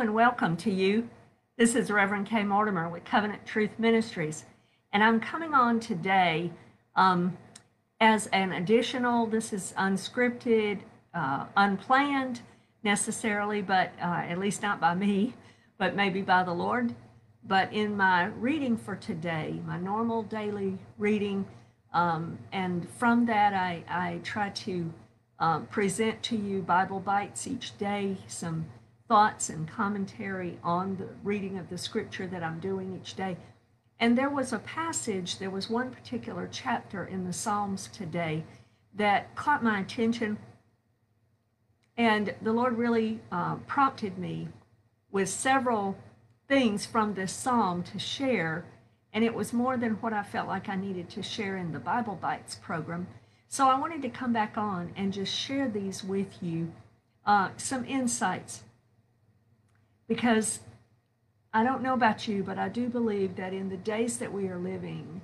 And welcome to you. This is Reverend Kay Mortimer with Covenant Truth Ministries, and I'm coming on today um, as an additional, this is unscripted, uh, unplanned necessarily, but uh, at least not by me, but maybe by the Lord. But in my reading for today, my normal daily reading, um, and from that I, I try to um, present to you Bible bites each day, some thoughts and commentary on the reading of the scripture that I'm doing each day. And there was a passage, there was one particular chapter in the Psalms today that caught my attention. And the Lord really uh, prompted me with several things from this psalm to share. And it was more than what I felt like I needed to share in the Bible Bites program. So I wanted to come back on and just share these with you, uh, some insights. Because I don't know about you, but I do believe that in the days that we are living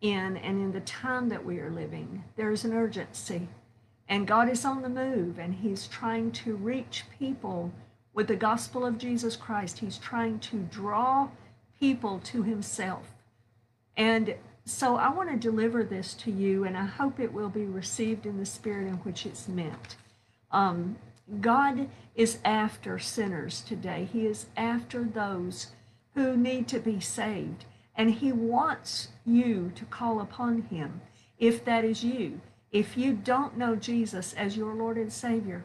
in and in the time that we are living, there is an urgency. And God is on the move and He's trying to reach people with the gospel of Jesus Christ. He's trying to draw people to Himself. And so I want to deliver this to you, and I hope it will be received in the spirit in which it's meant. Um, God is after sinners today. He is after those who need to be saved. And He wants you to call upon Him if that is you. If you don't know Jesus as your Lord and Savior,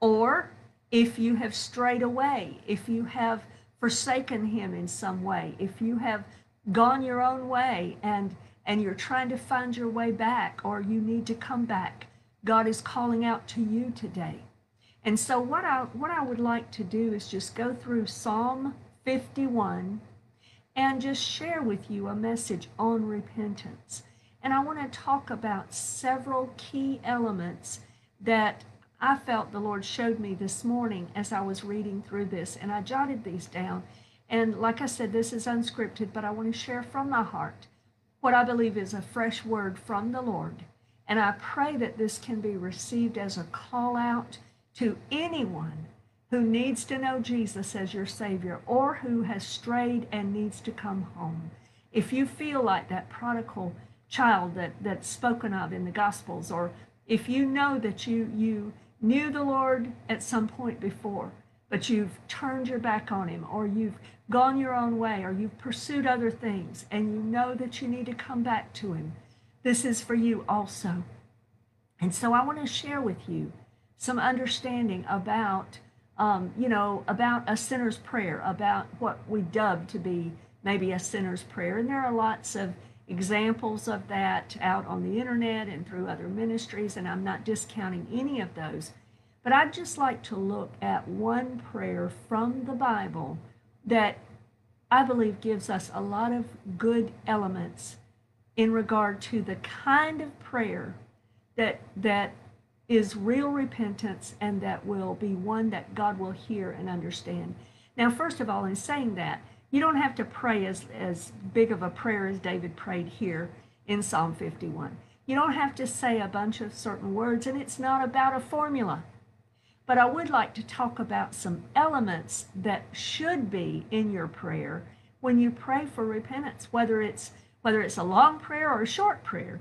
or if you have strayed away, if you have forsaken Him in some way, if you have gone your own way and and you're trying to find your way back or you need to come back god is calling out to you today and so what i what i would like to do is just go through psalm 51 and just share with you a message on repentance and i want to talk about several key elements that i felt the lord showed me this morning as i was reading through this and i jotted these down and like I said, this is unscripted, but I want to share from my heart what I believe is a fresh word from the Lord. And I pray that this can be received as a call out to anyone who needs to know Jesus as your Savior or who has strayed and needs to come home. If you feel like that prodigal child that, that's spoken of in the Gospels, or if you know that you, you knew the Lord at some point before, but you've turned your back on him or you've gone your own way or you've pursued other things and you know that you need to come back to him, this is for you also. And so I want to share with you some understanding about, um, you know, about a sinner's prayer, about what we dub to be maybe a sinner's prayer. And there are lots of examples of that out on the internet and through other ministries, and I'm not discounting any of those. But I'd just like to look at one prayer from the Bible that I believe gives us a lot of good elements in regard to the kind of prayer that that is real repentance and that will be one that God will hear and understand. Now, first of all, in saying that, you don't have to pray as, as big of a prayer as David prayed here in Psalm 51. You don't have to say a bunch of certain words, and it's not about a formula. But I would like to talk about some elements that should be in your prayer when you pray for repentance, whether it's whether it's a long prayer or a short prayer.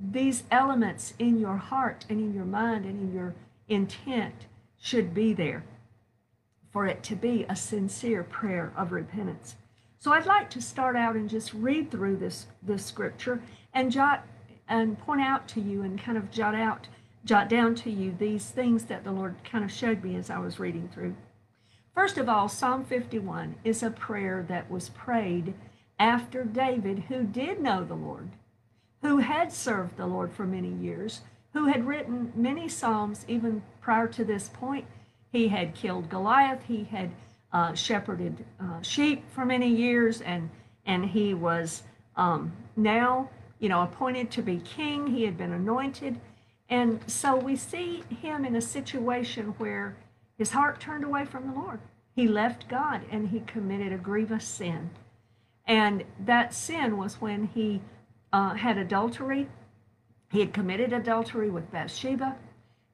These elements in your heart and in your mind and in your intent should be there for it to be a sincere prayer of repentance. So I'd like to start out and just read through this this scripture and jot and point out to you and kind of jot out jot down to you these things that the Lord kind of showed me as I was reading through. First of all, Psalm 51 is a prayer that was prayed after David, who did know the Lord, who had served the Lord for many years, who had written many Psalms even prior to this point. He had killed Goliath, he had uh, shepherded uh, sheep for many years, and, and he was um, now, you know, appointed to be king. He had been anointed. And so we see him in a situation where his heart turned away from the Lord. He left God and he committed a grievous sin. And that sin was when he uh, had adultery. He had committed adultery with Bathsheba.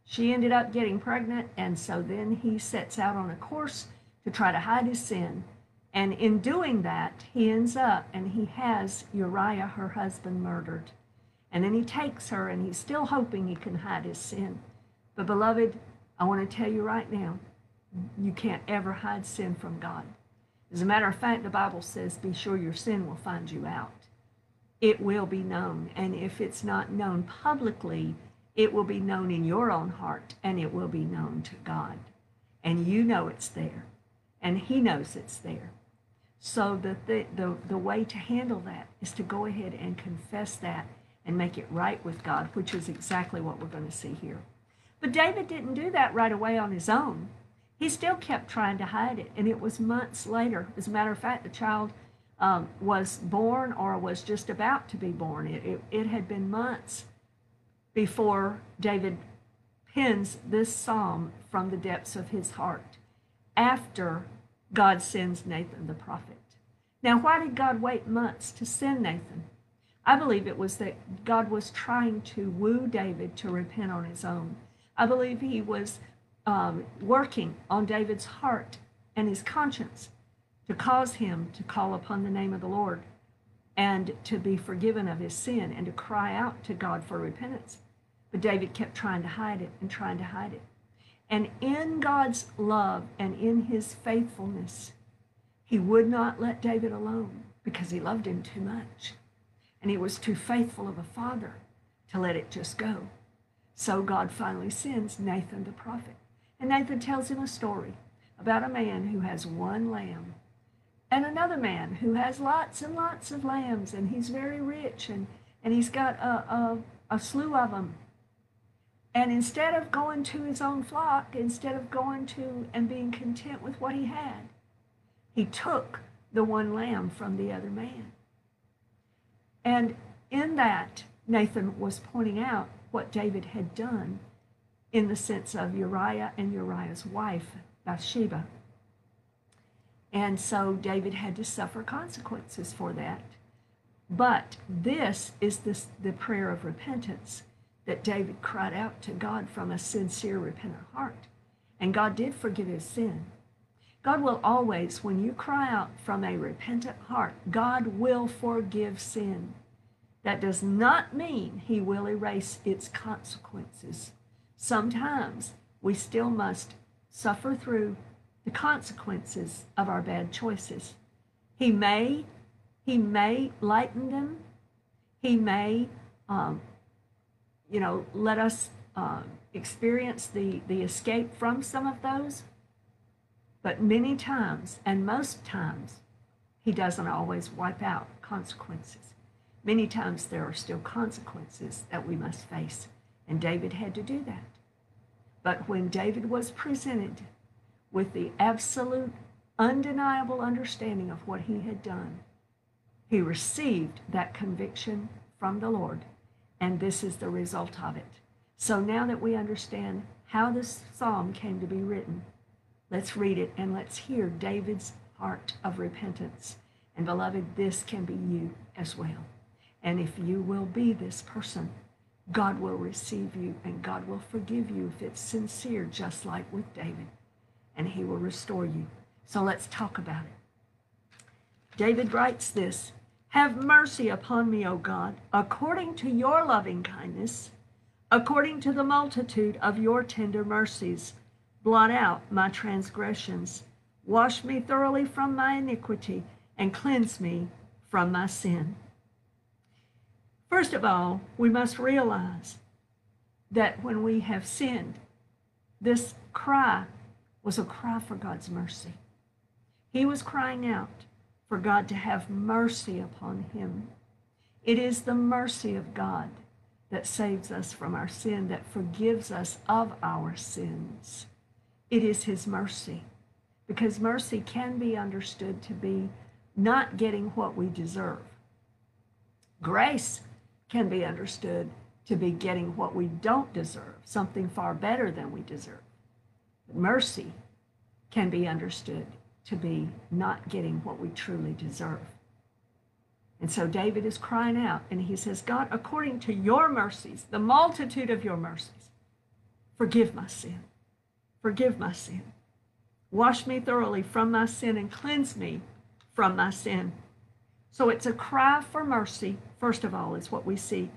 She ended up getting pregnant, and so then he sets out on a course to try to hide his sin. And in doing that, he ends up and he has Uriah, her husband, murdered. And then he takes her and he's still hoping he can hide his sin. But, beloved, I want to tell you right now, you can't ever hide sin from God. As a matter of fact, the Bible says, be sure your sin will find you out. It will be known. And if it's not known publicly, it will be known in your own heart and it will be known to God. And you know it's there. And He knows it's there. So the, the, the, the way to handle that is to go ahead and confess that and make it right with God, which is exactly what we're going to see here. But David didn't do that right away on his own. He still kept trying to hide it, and it was months later. As a matter of fact, the child um, was born or was just about to be born. It, it, it had been months before David pens this psalm from the depths of his heart after God sends Nathan the prophet. Now, why did God wait months to send Nathan? I believe it was that God was trying to woo David to repent on his own. I believe he was um, working on David's heart and his conscience to cause him to call upon the name of the Lord and to be forgiven of his sin and to cry out to God for repentance. But David kept trying to hide it and trying to hide it. And in God's love and in his faithfulness, he would not let David alone because he loved him too much. And he was too faithful of a father to let it just go. So God finally sends Nathan the prophet. And Nathan tells him a story about a man who has one lamb and another man who has lots and lots of lambs and he's very rich and, and he's got a, a, a slew of them. And instead of going to his own flock, instead of going to and being content with what he had, he took the one lamb from the other man. And in that, Nathan was pointing out what David had done in the sense of Uriah and Uriah's wife, Bathsheba. And so David had to suffer consequences for that. But this is this, the prayer of repentance that David cried out to God from a sincere, repentant heart. And God did forgive his sin. God will always, when you cry out from a repentant heart, God will forgive sin. That does not mean he will erase its consequences. Sometimes we still must suffer through the consequences of our bad choices. He may, he may lighten them. He may, um, you know, let us uh, experience the, the escape from some of those. But many times, and most times, he doesn't always wipe out consequences. Many times there are still consequences that we must face, and David had to do that. But when David was presented with the absolute, undeniable understanding of what he had done, he received that conviction from the Lord, and this is the result of it. So now that we understand how this psalm came to be written, let's read it and let's hear David's heart of repentance. And beloved, this can be you as well. And if you will be this person, God will receive you and God will forgive you if it's sincere, just like with David and he will restore you. So let's talk about it. David writes this Have mercy upon me, O God, according to your loving kindness, according to the multitude of your tender mercies. Blot out my transgressions. Wash me thoroughly from my iniquity and cleanse me from my sin. First of all, we must realize that when we have sinned, this cry was a cry for God's mercy. He was crying out for God to have mercy upon him. It is the mercy of God that saves us from our sin, that forgives us of our sins. It is his mercy, because mercy can be understood to be not getting what we deserve. Grace can be understood to be getting what we don't deserve, something far better than we deserve. Mercy can be understood to be not getting what we truly deserve. And so David is crying out and he says, God, according to your mercies, the multitude of your mercies, forgive my sin. Forgive my sin. Wash me thoroughly from my sin and cleanse me from my sin. So it's a cry for mercy, first of all, is what we see,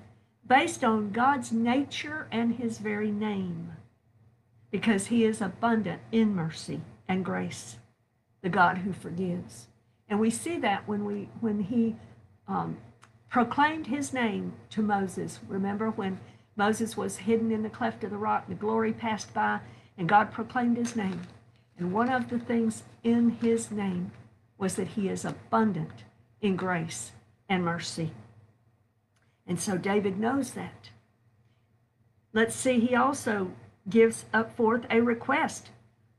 based on God's nature and his very name, because he is abundant in mercy and grace, the God who forgives. And we see that when we when he um, proclaimed his name to Moses. Remember when Moses was hidden in the cleft of the rock, the glory passed by, and God proclaimed his name. And one of the things in his name was that he is abundant in grace and mercy. And so David knows that. Let's see, he also gives up forth a request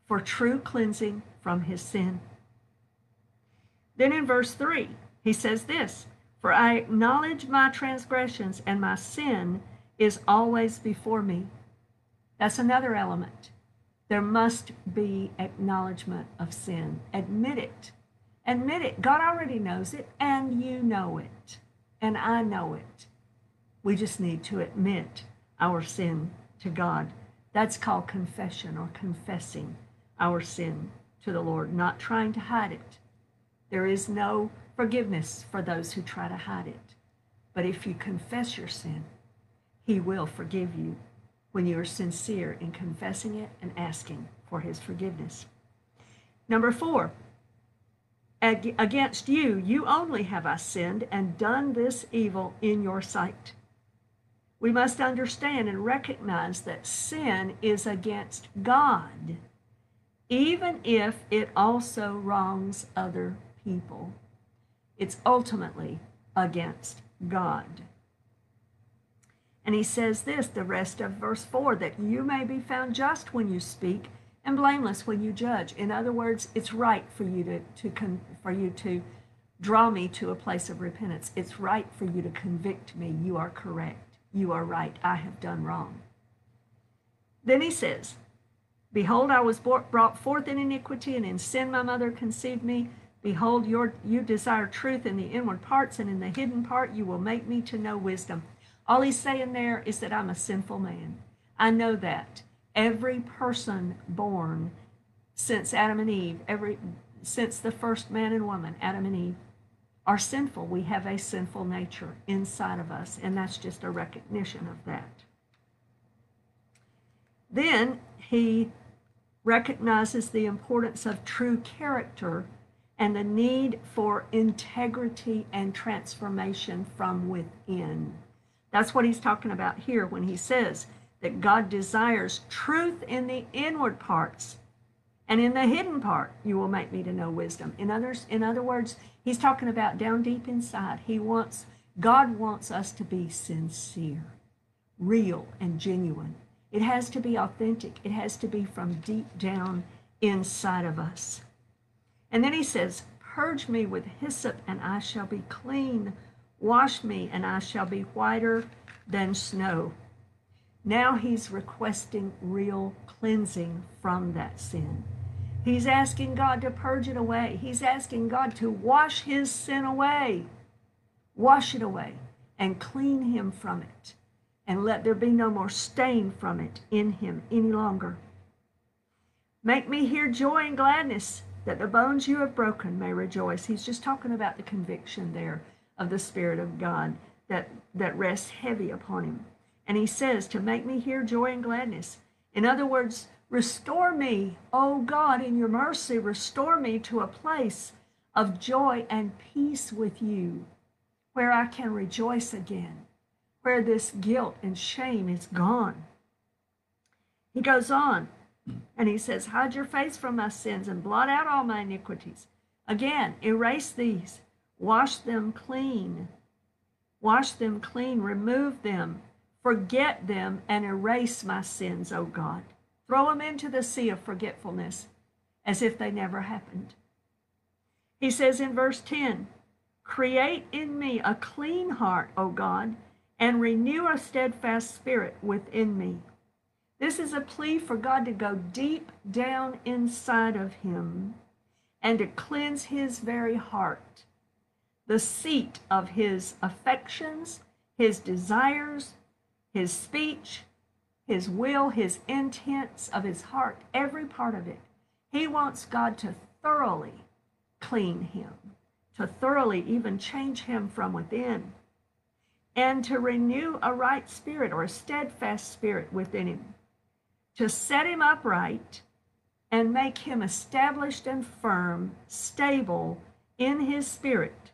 for true cleansing from his sin. Then in verse 3, he says this For I acknowledge my transgressions, and my sin is always before me. That's another element. There must be acknowledgement of sin. Admit it. Admit it. God already knows it, and you know it, and I know it. We just need to admit our sin to God. That's called confession or confessing our sin to the Lord, not trying to hide it. There is no forgiveness for those who try to hide it. But if you confess your sin, He will forgive you when you are sincere in confessing it and asking for His forgiveness. Number four, against you, you only have I sinned and done this evil in your sight. We must understand and recognize that sin is against God, even if it also wrongs other people. It's ultimately against God. And he says this, the rest of verse 4, that you may be found just when you speak and blameless when you judge. In other words, it's right for you to, to con, for you to draw me to a place of repentance. It's right for you to convict me. You are correct. You are right. I have done wrong. Then he says, Behold, I was brought forth in iniquity, and in sin my mother conceived me. Behold, your, you desire truth in the inward parts, and in the hidden part you will make me to know wisdom. All he's saying there is that I'm a sinful man. I know that. Every person born since Adam and Eve, every since the first man and woman, Adam and Eve, are sinful. We have a sinful nature inside of us, and that's just a recognition of that. Then he recognizes the importance of true character and the need for integrity and transformation from within. That's what he's talking about here when he says that God desires truth in the inward parts and in the hidden part you will make me to know wisdom. In others in other words, he's talking about down deep inside. He wants God wants us to be sincere, real and genuine. It has to be authentic. It has to be from deep down inside of us. And then he says, Purge me with hyssop, and I shall be clean. Wash me, and I shall be whiter than snow. Now he's requesting real cleansing from that sin. He's asking God to purge it away. He's asking God to wash his sin away. Wash it away and clean him from it. And let there be no more stain from it in him any longer. Make me hear joy and gladness that the bones you have broken may rejoice. He's just talking about the conviction there of the Spirit of God that, that rests heavy upon him. And he says, To make me hear joy and gladness. In other words, restore me, O God, in your mercy, restore me to a place of joy and peace with you, where I can rejoice again, where this guilt and shame is gone. He goes on, and he says, Hide your face from my sins and blot out all my iniquities. Again, erase these, wash them clean. Wash them clean, remove them, forget them, and erase my sins, O God. Throw them into the sea of forgetfulness as if they never happened. He says in verse 10 Create in me a clean heart, O God, and renew a steadfast spirit within me. This is a plea for God to go deep down inside of him and to cleanse his very heart, the seat of his affections, his desires, his speech, his will, his intents of his heart, every part of it. He wants God to thoroughly clean him, to thoroughly even change him from within, and to renew a right spirit or a steadfast spirit within him, to set him upright and make him established and firm, stable in his spirit,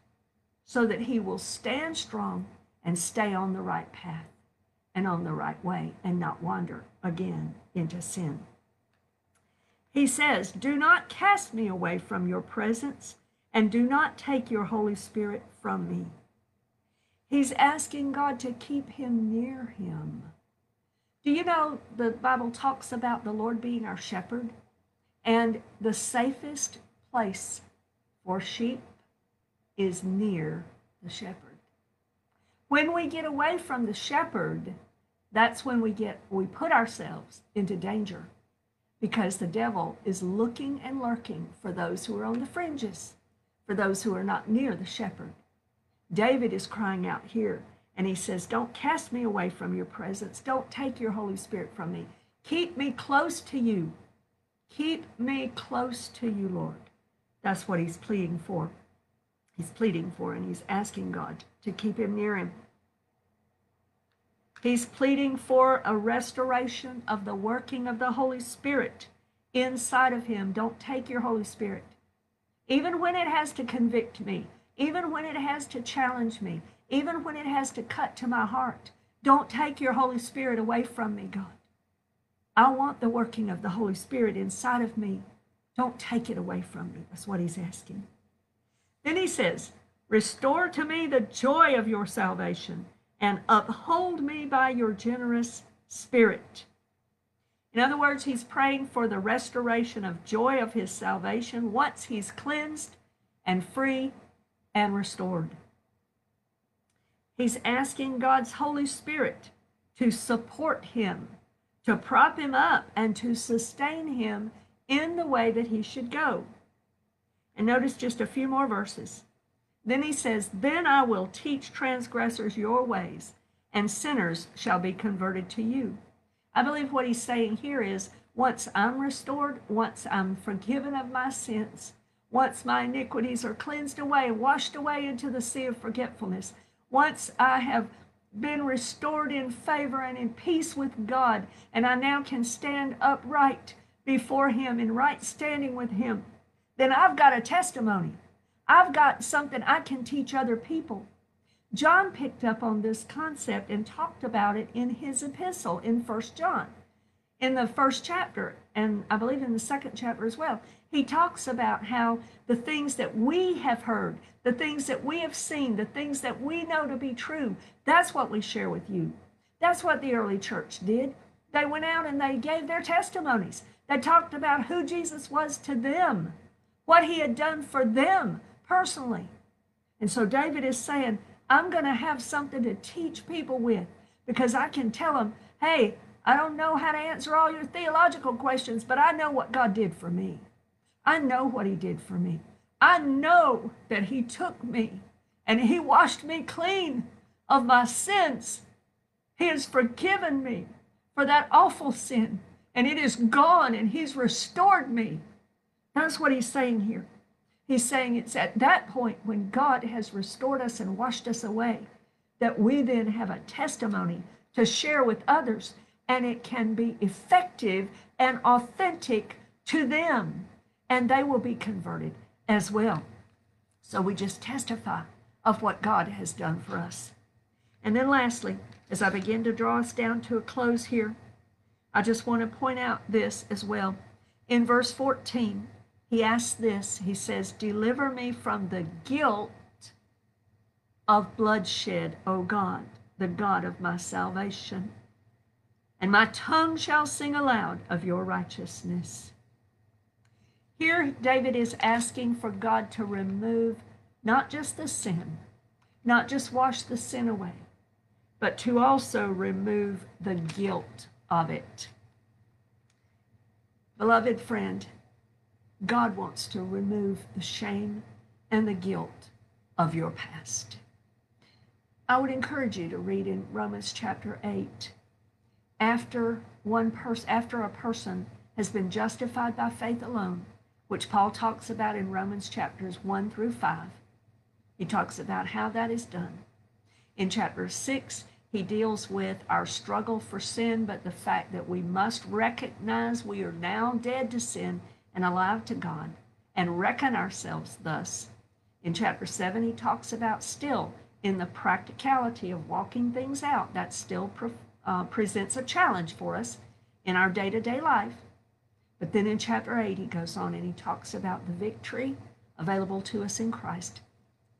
so that he will stand strong and stay on the right path and on the right way and not wander again into sin. He says, Do not cast me away from your presence, and do not take your Holy Spirit from me. He's asking God to keep him near him. Do you know the Bible talks about the Lord being our shepherd? And the safest place for sheep is near the shepherd. When we get away from the shepherd, that's when we get we put ourselves into danger because the devil is looking and lurking for those who are on the fringes, for those who are not near the shepherd. David is crying out here and he says, Don't cast me away from your presence. Don't take your Holy Spirit from me. Keep me close to you Keep me close to you, Lord. That's what he's pleading for. He's pleading for, and he's asking God to keep him near him. He's pleading for a restoration of the working of the Holy Spirit inside of him. Don't take your Holy Spirit. Even when it has to convict me, even when it has to challenge me, even when it has to cut to my heart, don't take your Holy Spirit away from me, God. I want the working of the Holy Spirit inside of me. Don't take it away from me. That's what he's asking. Then he says, Restore to me the joy of your salvation and uphold me by your generous spirit. In other words, he's praying for the restoration of joy of his salvation once he's cleansed and free and restored. He's asking God's Holy Spirit to support him to prop him up and to sustain him in the way that he should go. And notice just a few more verses. Then he says, Then I will teach transgressors your ways, and sinners shall be converted to you. I believe what he's saying here is once I'm restored, once I'm forgiven of my sins, once my iniquities are cleansed away, washed away into the sea of forgetfulness, once I have been restored in favor and in peace with God, and I now can stand upright before Him in right standing with Him, then I've got a testimony. I've got something I can teach other people. John picked up on this concept and talked about it in his epistle in First John. In the first chapter, and I believe in the second chapter as well, he talks about how the things that we have heard, the things that we have seen, the things that we know to be true, that's what we share with you. That's what the early church did. They went out and they gave their testimonies. They talked about who Jesus was to them, what he had done for them personally. And so David is saying, I'm going to have something to teach people with because I can tell them, hey, I don't know how to answer all your theological questions, but I know what God did for me. I know what he did for me. I know that he took me and he washed me clean of my sins. He has forgiven me for that awful sin and it is gone and he's restored me. That's what he's saying here. He's saying it's at that point when God has restored us and washed us away that we then have a testimony to share with others and it can be effective and authentic to them and they will be converted as well. So we just testify of what God has done for us. And then lastly, as I begin to draw us down to a close here, I just want to point out this as well. In verse 14, he asks this He says, Deliver me from the guilt of bloodshed, O God, the God of my salvation. And my tongue shall sing aloud of your righteousness. Here, David is asking for God to remove not just the sin, not just wash the sin away, but to also remove the guilt of it. Beloved friend, God wants to remove the shame and the guilt of your past. I would encourage you to read in Romans chapter 8 after one person after a person has been justified by faith alone, which Paul talks about in Romans chapters 1 through 5. He talks about how that is done. In chapter 6, he deals with our struggle for sin, but the fact that we must recognize we are now dead to sin and alive to God and reckon ourselves thus. In chapter 7, he talks about still in the practicality of walking things out. That still pre- uh, presents a challenge for us in our day to day life. But then in chapter 8, he goes on and he talks about the victory available to us in Christ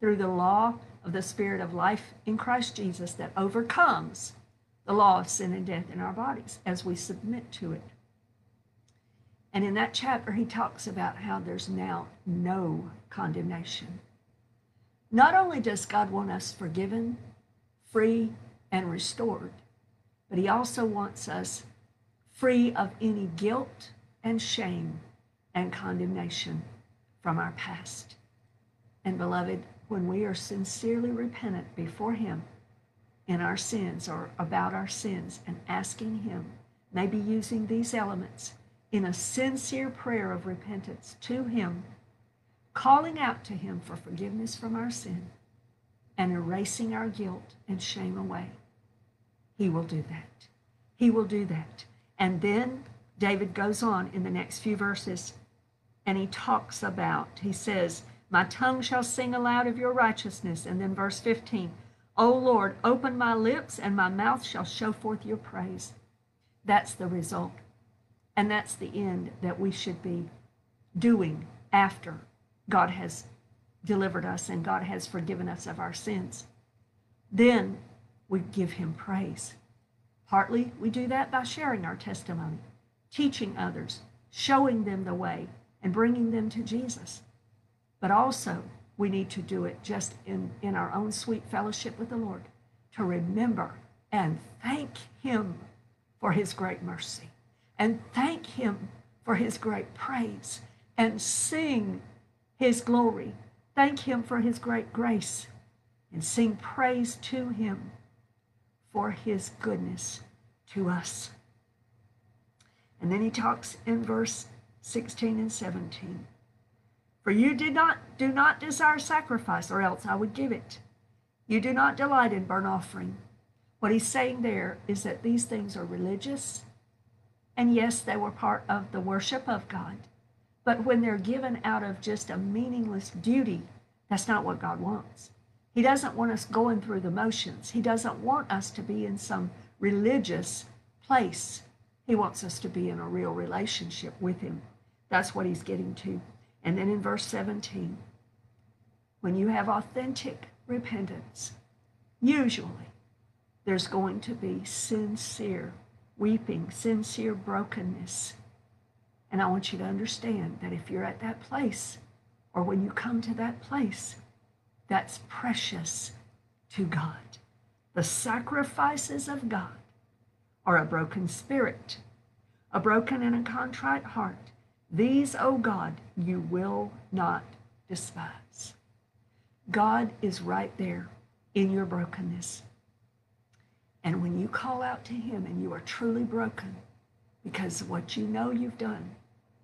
through the law of the Spirit of life in Christ Jesus that overcomes the law of sin and death in our bodies as we submit to it. And in that chapter, he talks about how there's now no condemnation. Not only does God want us forgiven, free, and restored, but he also wants us free of any guilt and shame and condemnation from our past. And beloved, when we are sincerely repentant before Him in our sins or about our sins and asking Him, maybe using these elements in a sincere prayer of repentance to Him, calling out to Him for forgiveness from our sin and erasing our guilt and shame away. He will do that. He will do that. And then David goes on in the next few verses and he talks about, he says, My tongue shall sing aloud of your righteousness. And then verse 15, O Lord, open my lips and my mouth shall show forth your praise. That's the result. And that's the end that we should be doing after God has delivered us and God has forgiven us of our sins. Then we give him praise. Partly we do that by sharing our testimony, teaching others, showing them the way, and bringing them to Jesus. But also, we need to do it just in, in our own sweet fellowship with the Lord to remember and thank Him for His great mercy and thank Him for His great praise and sing His glory. Thank Him for His great grace and sing praise to Him for His goodness to us. And then He talks in verse 16 and 17. For you did not do not desire sacrifice, or else I would give it. You do not delight in burnt offering. What he's saying there is that these things are religious, and yes, they were part of the worship of God. But when they're given out of just a meaningless duty, that's not what God wants. He doesn't want us going through the motions. He doesn't want us to be in some religious place. He wants us to be in a real relationship with Him. That's what he's getting to. And then in verse 17, when you have authentic repentance, usually there's going to be sincere weeping, sincere brokenness. And I want you to understand that if you're at that place, or when you come to that place, that's precious to God. The sacrifices of God are a broken spirit, a broken and a contrite heart, these, O oh God, you will not despise. God is right there in your brokenness. And when you call out to Him and you are truly broken because of what you know you've done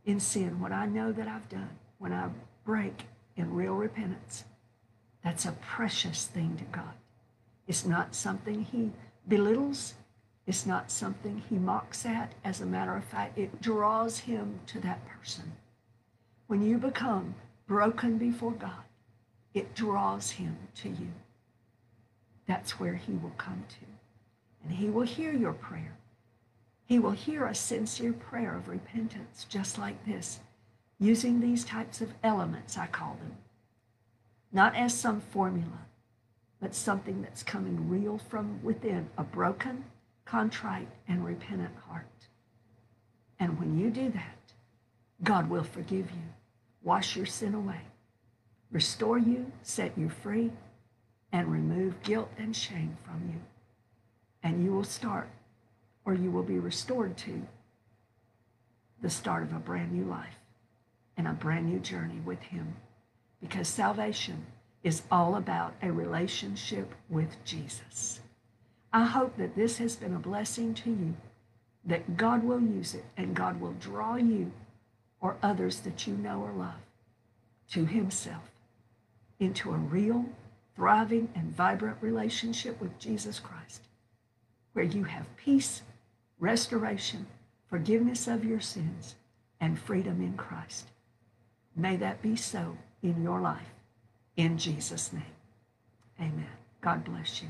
in sin, what I know that I've done, when I break in real repentance, that's a precious thing to God. It's not something He belittles, it's not something he mocks at. As a matter of fact, it draws him to that person. When you become broken before God, it draws him to you. That's where he will come to. And he will hear your prayer. He will hear a sincere prayer of repentance, just like this, using these types of elements, I call them. Not as some formula, but something that's coming real from within, a broken, contrite, and repentant heart. And when you do that, God will forgive you, wash your sin away, restore you, set you free, and remove guilt and shame from you. And you will start, or you will be restored to, the start of a brand new life and a brand new journey with Him. Because salvation is all about a relationship with Jesus. I hope that this has been a blessing to you. that God will use it and God will draw you or others that you know or love to Himself into a real, thriving, and vibrant relationship with Jesus Christ, where you have peace, restoration, forgiveness of your sins, and freedom in Christ. May that be so in your life. In Jesus' name, amen. God bless you.